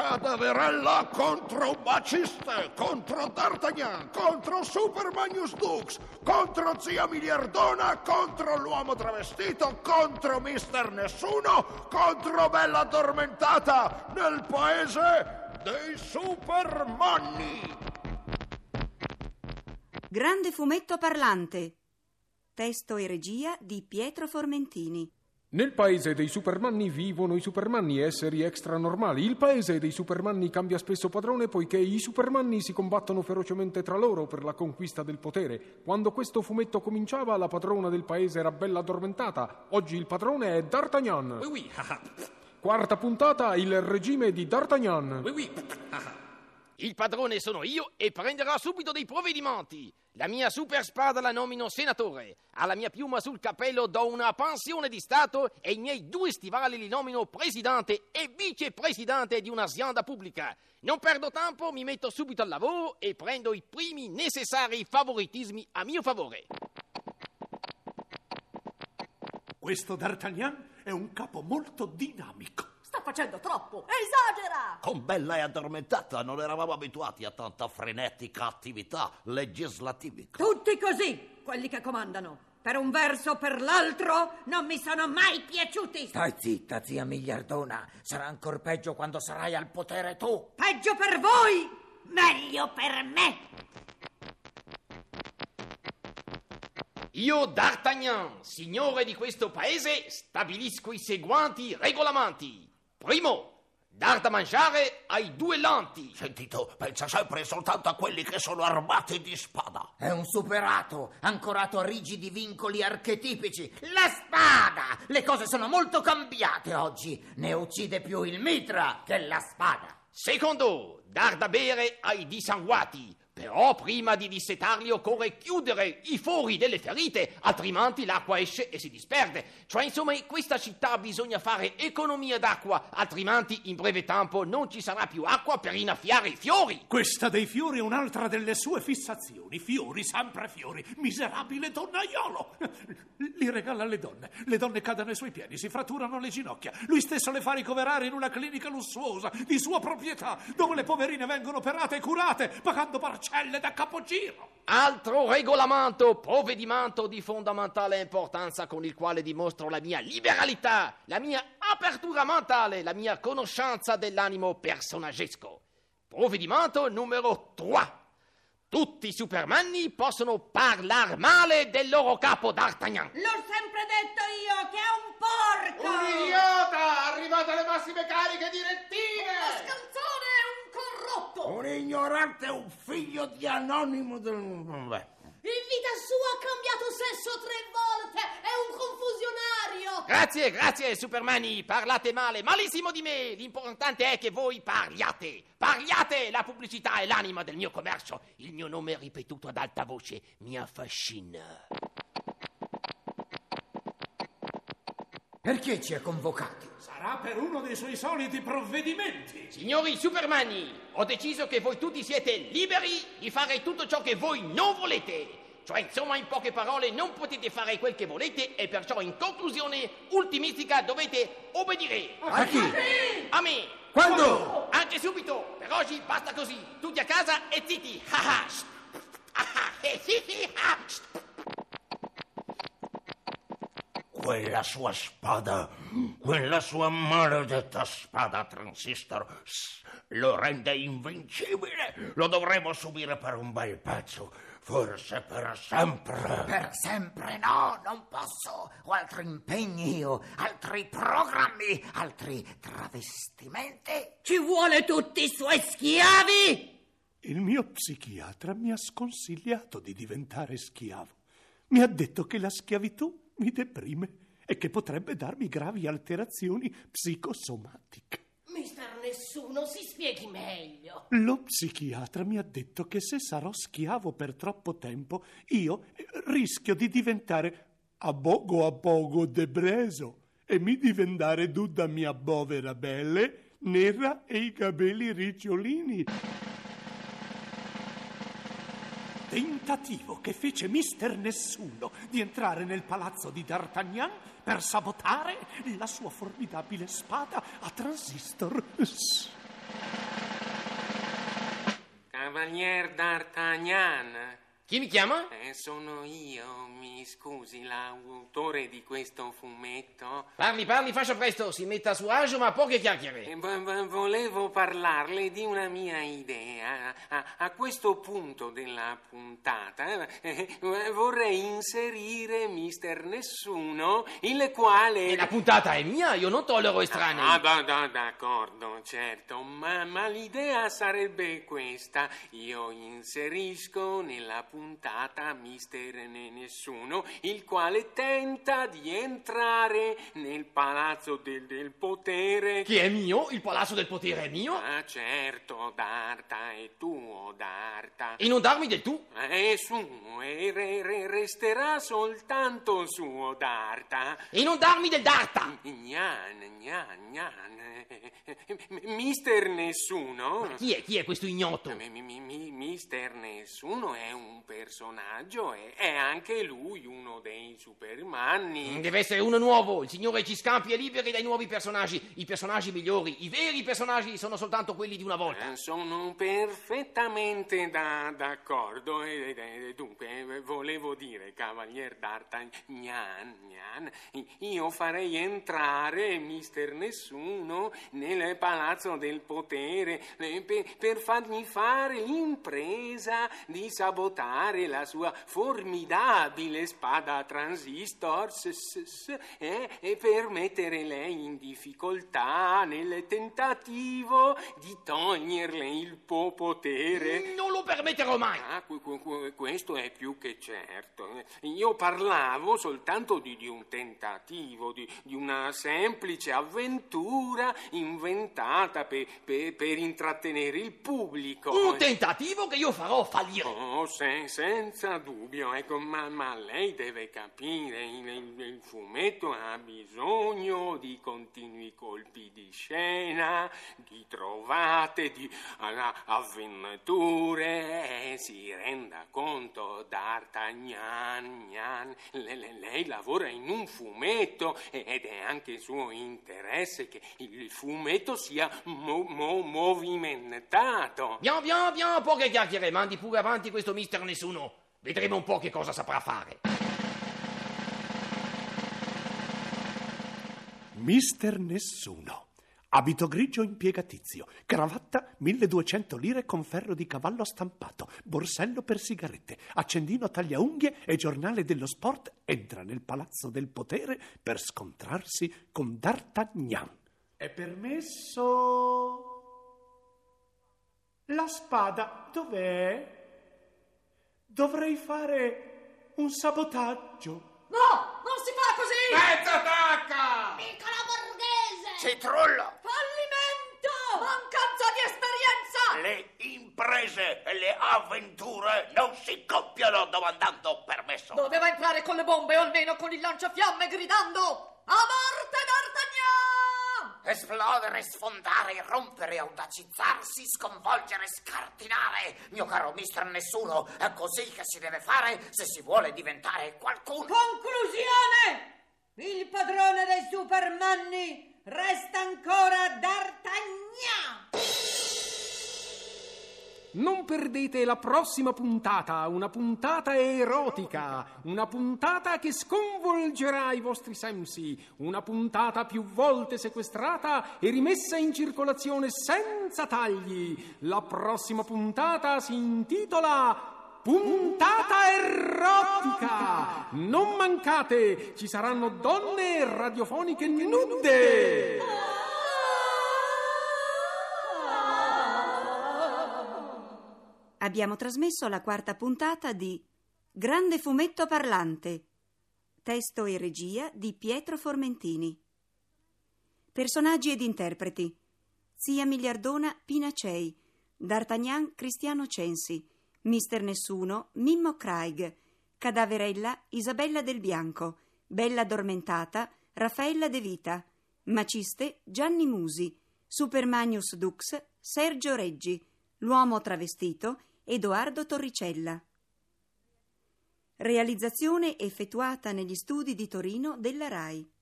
Cadeverella contro Baciste, contro D'Artagnan, contro Super Magnus Dux, contro Zia Miliardona, contro l'uomo travestito, contro Mister Nessuno, contro Bella Addormentata, nel paese dei Supermanni. Grande fumetto parlante. Testo e regia di Pietro Formentini. Nel paese dei supermanni vivono i supermanni, esseri extranormali. Il paese dei supermanni cambia spesso padrone poiché i supermanni si combattono ferocemente tra loro per la conquista del potere. Quando questo fumetto cominciava, la padrona del paese era bella addormentata. Oggi il padrone è D'Artagnan. Oui, oui. Quarta puntata, il regime di D'Artagnan. Oui, oui. Il padrone sono io e prenderò subito dei provvedimenti. La mia super spada la nomino senatore. Alla mia piuma sul cappello do una pensione di Stato e i miei due stivali li nomino presidente e vicepresidente di un'azienda pubblica. Non perdo tempo, mi metto subito al lavoro e prendo i primi necessari favoritismi a mio favore. Questo D'Artagnan è un capo molto dinamico. Sta facendo troppo! Esagera! Con Bella e addormentata non eravamo abituati a tanta frenetica attività legislativa. Tutti così, quelli che comandano. Per un verso o per l'altro non mi sono mai piaciuti. Stai zitta, zia Miliardona. Sarà ancora peggio quando sarai al potere tu. Peggio per voi, meglio per me. Io, D'Artagnan, signore di questo paese, stabilisco i seguenti regolamenti. Primo, dar da mangiare ai duellanti. Sentito, pensa sempre soltanto a quelli che sono armati di spada. È un superato, ancorato a rigidi vincoli archetipici. La spada! Le cose sono molto cambiate oggi. Ne uccide più il mitra che la spada. Secondo, dar da bere ai dissanguati. Però prima di dissetarli occorre chiudere i fori delle ferite, altrimenti l'acqua esce e si disperde. Cioè, insomma, in questa città bisogna fare economia d'acqua, altrimenti in breve tempo non ci sarà più acqua per innaffiare i fiori. Questa dei fiori è un'altra delle sue fissazioni. Fiori, sempre fiori. Miserabile donnaiolo. Li regala alle donne. Le donne cadono ai suoi piedi, si fratturano le ginocchia. Lui stesso le fa ricoverare in una clinica lussuosa di sua proprietà, dove le poverine vengono operate e curate, pagando parcelle da capogiro. Altro regolamento, provvedimento di fondamentale importanza con il quale dimostro la mia liberalità, la mia apertura mentale, la mia conoscenza dell'animo personaggesco. Provvedimento numero 3. Tutti i supermanni possono parlare male del loro capo D'Artagnan. L'ho sempre detto io che è un porco! Un idiota! Arrivate alle massime cariche direttive! È un corrotto! Un ignorante è un figlio di anonimo del... Beh. In vita sua ha cambiato sesso tre volte! È un confusionario! Grazie, grazie, Supermani. Parlate male, malissimo di me. L'importante è che voi parliate. Parliate! La pubblicità è l'anima del mio commercio. Il mio nome ripetuto ad alta voce mi affascina. Perché ci ha convocati? Sarà per uno dei suoi soliti provvedimenti. Signori Supermani, ho deciso che voi tutti siete liberi di fare tutto ciò che voi non volete. Cioè, insomma, in poche parole, non potete fare quel che volete e perciò, in conclusione ultimistica, dovete obbedire. A chi? A me. Quando? Anche subito. Per oggi basta così. Tutti a casa e zitti. Ah, ah. Ah, ah. Quella sua spada, quella sua maledetta spada transistor lo rende invincibile. Lo dovremo subire per un bel pezzo, forse per sempre. Per sempre no, non posso. Ho altri impegni io, altri programmi, altri travestimenti. Ci vuole tutti i suoi schiavi! Il mio psichiatra mi ha sconsigliato di diventare schiavo. Mi ha detto che la schiavitù mi deprime e che potrebbe darmi gravi alterazioni psicosomatiche. Mister Nessuno, si spieghi meglio. Lo psichiatra mi ha detto che se sarò schiavo per troppo tempo, io eh, rischio di diventare a poco a poco depreso e mi diventare tutta mia povera belle, nera e i capelli ricciolini. tentativo che fece mister Nessuno di entrare nel palazzo di D'Artagnan per sabotare la sua formidabile spada a transistor. Cavalier D'Artagnan, chi mi chiama? Eh, sono io, mi scusi, l'autore di questo fumetto. Parli, parli, faccia presto, si metta a suo agio, ma poche chiacchiere. Eh, vo- volevo parlarle di una mia idea. A, a questo punto della puntata eh, vorrei inserire Mister Nessuno, il quale... E la puntata è mia, io non tollero estranei. Ah, da- da- d'accordo, certo, ma, ma l'idea sarebbe questa. Io inserisco nella puntata Mister Ne- Nessuno, il quale tenta di entrare nel palazzo del, del potere. Che è mio? Il palazzo del potere è mio? Ah, certo, Darta è tuo, Darta. E non darmi del tu? È suo e re- re- resterà soltanto suo, Darta. E non darmi del Darta! Gnan, gnan, gnan. Mister Nessuno? Chi è? Chi è questo ignoto? Mi- mi- mi- Mister Nessuno è un personaggio e è anche lui uno dei supermanni. Deve essere uno nuovo. Il Signore ci scampi e liberi dai nuovi personaggi. I personaggi migliori, i veri personaggi sono soltanto quelli di una volta. Eh, Sono perfettamente da- d'accordo e, e- e dunque eh, volevo dire, Cavalier d'Artagnan, gnan, io farei entrare Mister Nessuno nel palazzo del potere eh, per, per fargli fare l'impresa di sabotare la sua formidabile spada transistor s- s- s- eh, e per mettere lei in difficoltà nel tentativo di toglierle il po- potere. Non lo permetterò mai. Ah, que- que- questo è più che certo. Io parlavo soltanto di, di un tentativo, di, di una semplice avventura inventata pe- pe- per intrattenere il pubblico. Un tentativo che io farò fallire. Oh, se- senza dubbio, ecco, ma, ma lei deve capire, il, il- fumetto ha bisogno di continui colpi di scena, di trovate, di avventure, e si renda conto, D'Artagnan, gnan, le- le- lei lavora in un fumetto ed è anche suo interesse che il fumetto sia mo- mo- movimentato. Bien, bien, bien, poche chiacchiere. Mandi pure avanti questo mister nessuno. Vedremo un po' che cosa saprà fare. Mister Nessuno. Abito grigio impiegatizio, cravatta 1200 lire con ferro di cavallo stampato, borsello per sigarette, accendino tagliaunghie e giornale dello sport entra nel palazzo del potere per scontrarsi con D'Artagnan. È permesso? La spada dov'è? Dovrei fare un sabotaggio. No, non si fa così! Mezza tacca! Piccola borghese! Citrullo! Fallimento! Mancanza di esperienza! Le imprese e le avventure non si compiano domandando permesso. Doveva entrare con le bombe o almeno con il lanciafiamme gridando A morte D'Artagnan! Esplodere, sfondare, rompere, audacizzarsi, sconvolgere, scardinare. Mio caro mister Nessuno, è così che si deve fare se si vuole diventare qualcuno. Conclusione! Il padrone dei supermanni resta ancora Non perdete la prossima puntata, una puntata erotica, una puntata che sconvolgerà i vostri sensi, una puntata più volte sequestrata e rimessa in circolazione senza tagli. La prossima puntata si intitola Puntata erotica! Non mancate, ci saranno donne radiofoniche nude! Abbiamo trasmesso la quarta puntata di Grande fumetto parlante. Testo e regia di Pietro Formentini. Personaggi ed interpreti: Zia Miliardona Pinacei, D'Artagnan Cristiano Censi, Mister Nessuno Mimmo Craig, Cadaverella Isabella del Bianco, Bella Addormentata Raffaella De Vita, Maciste Gianni Musi, Supermanius Dux Sergio Reggi, L'uomo travestito Edoardo Torricella. Realizzazione effettuata negli studi di Torino della RAI.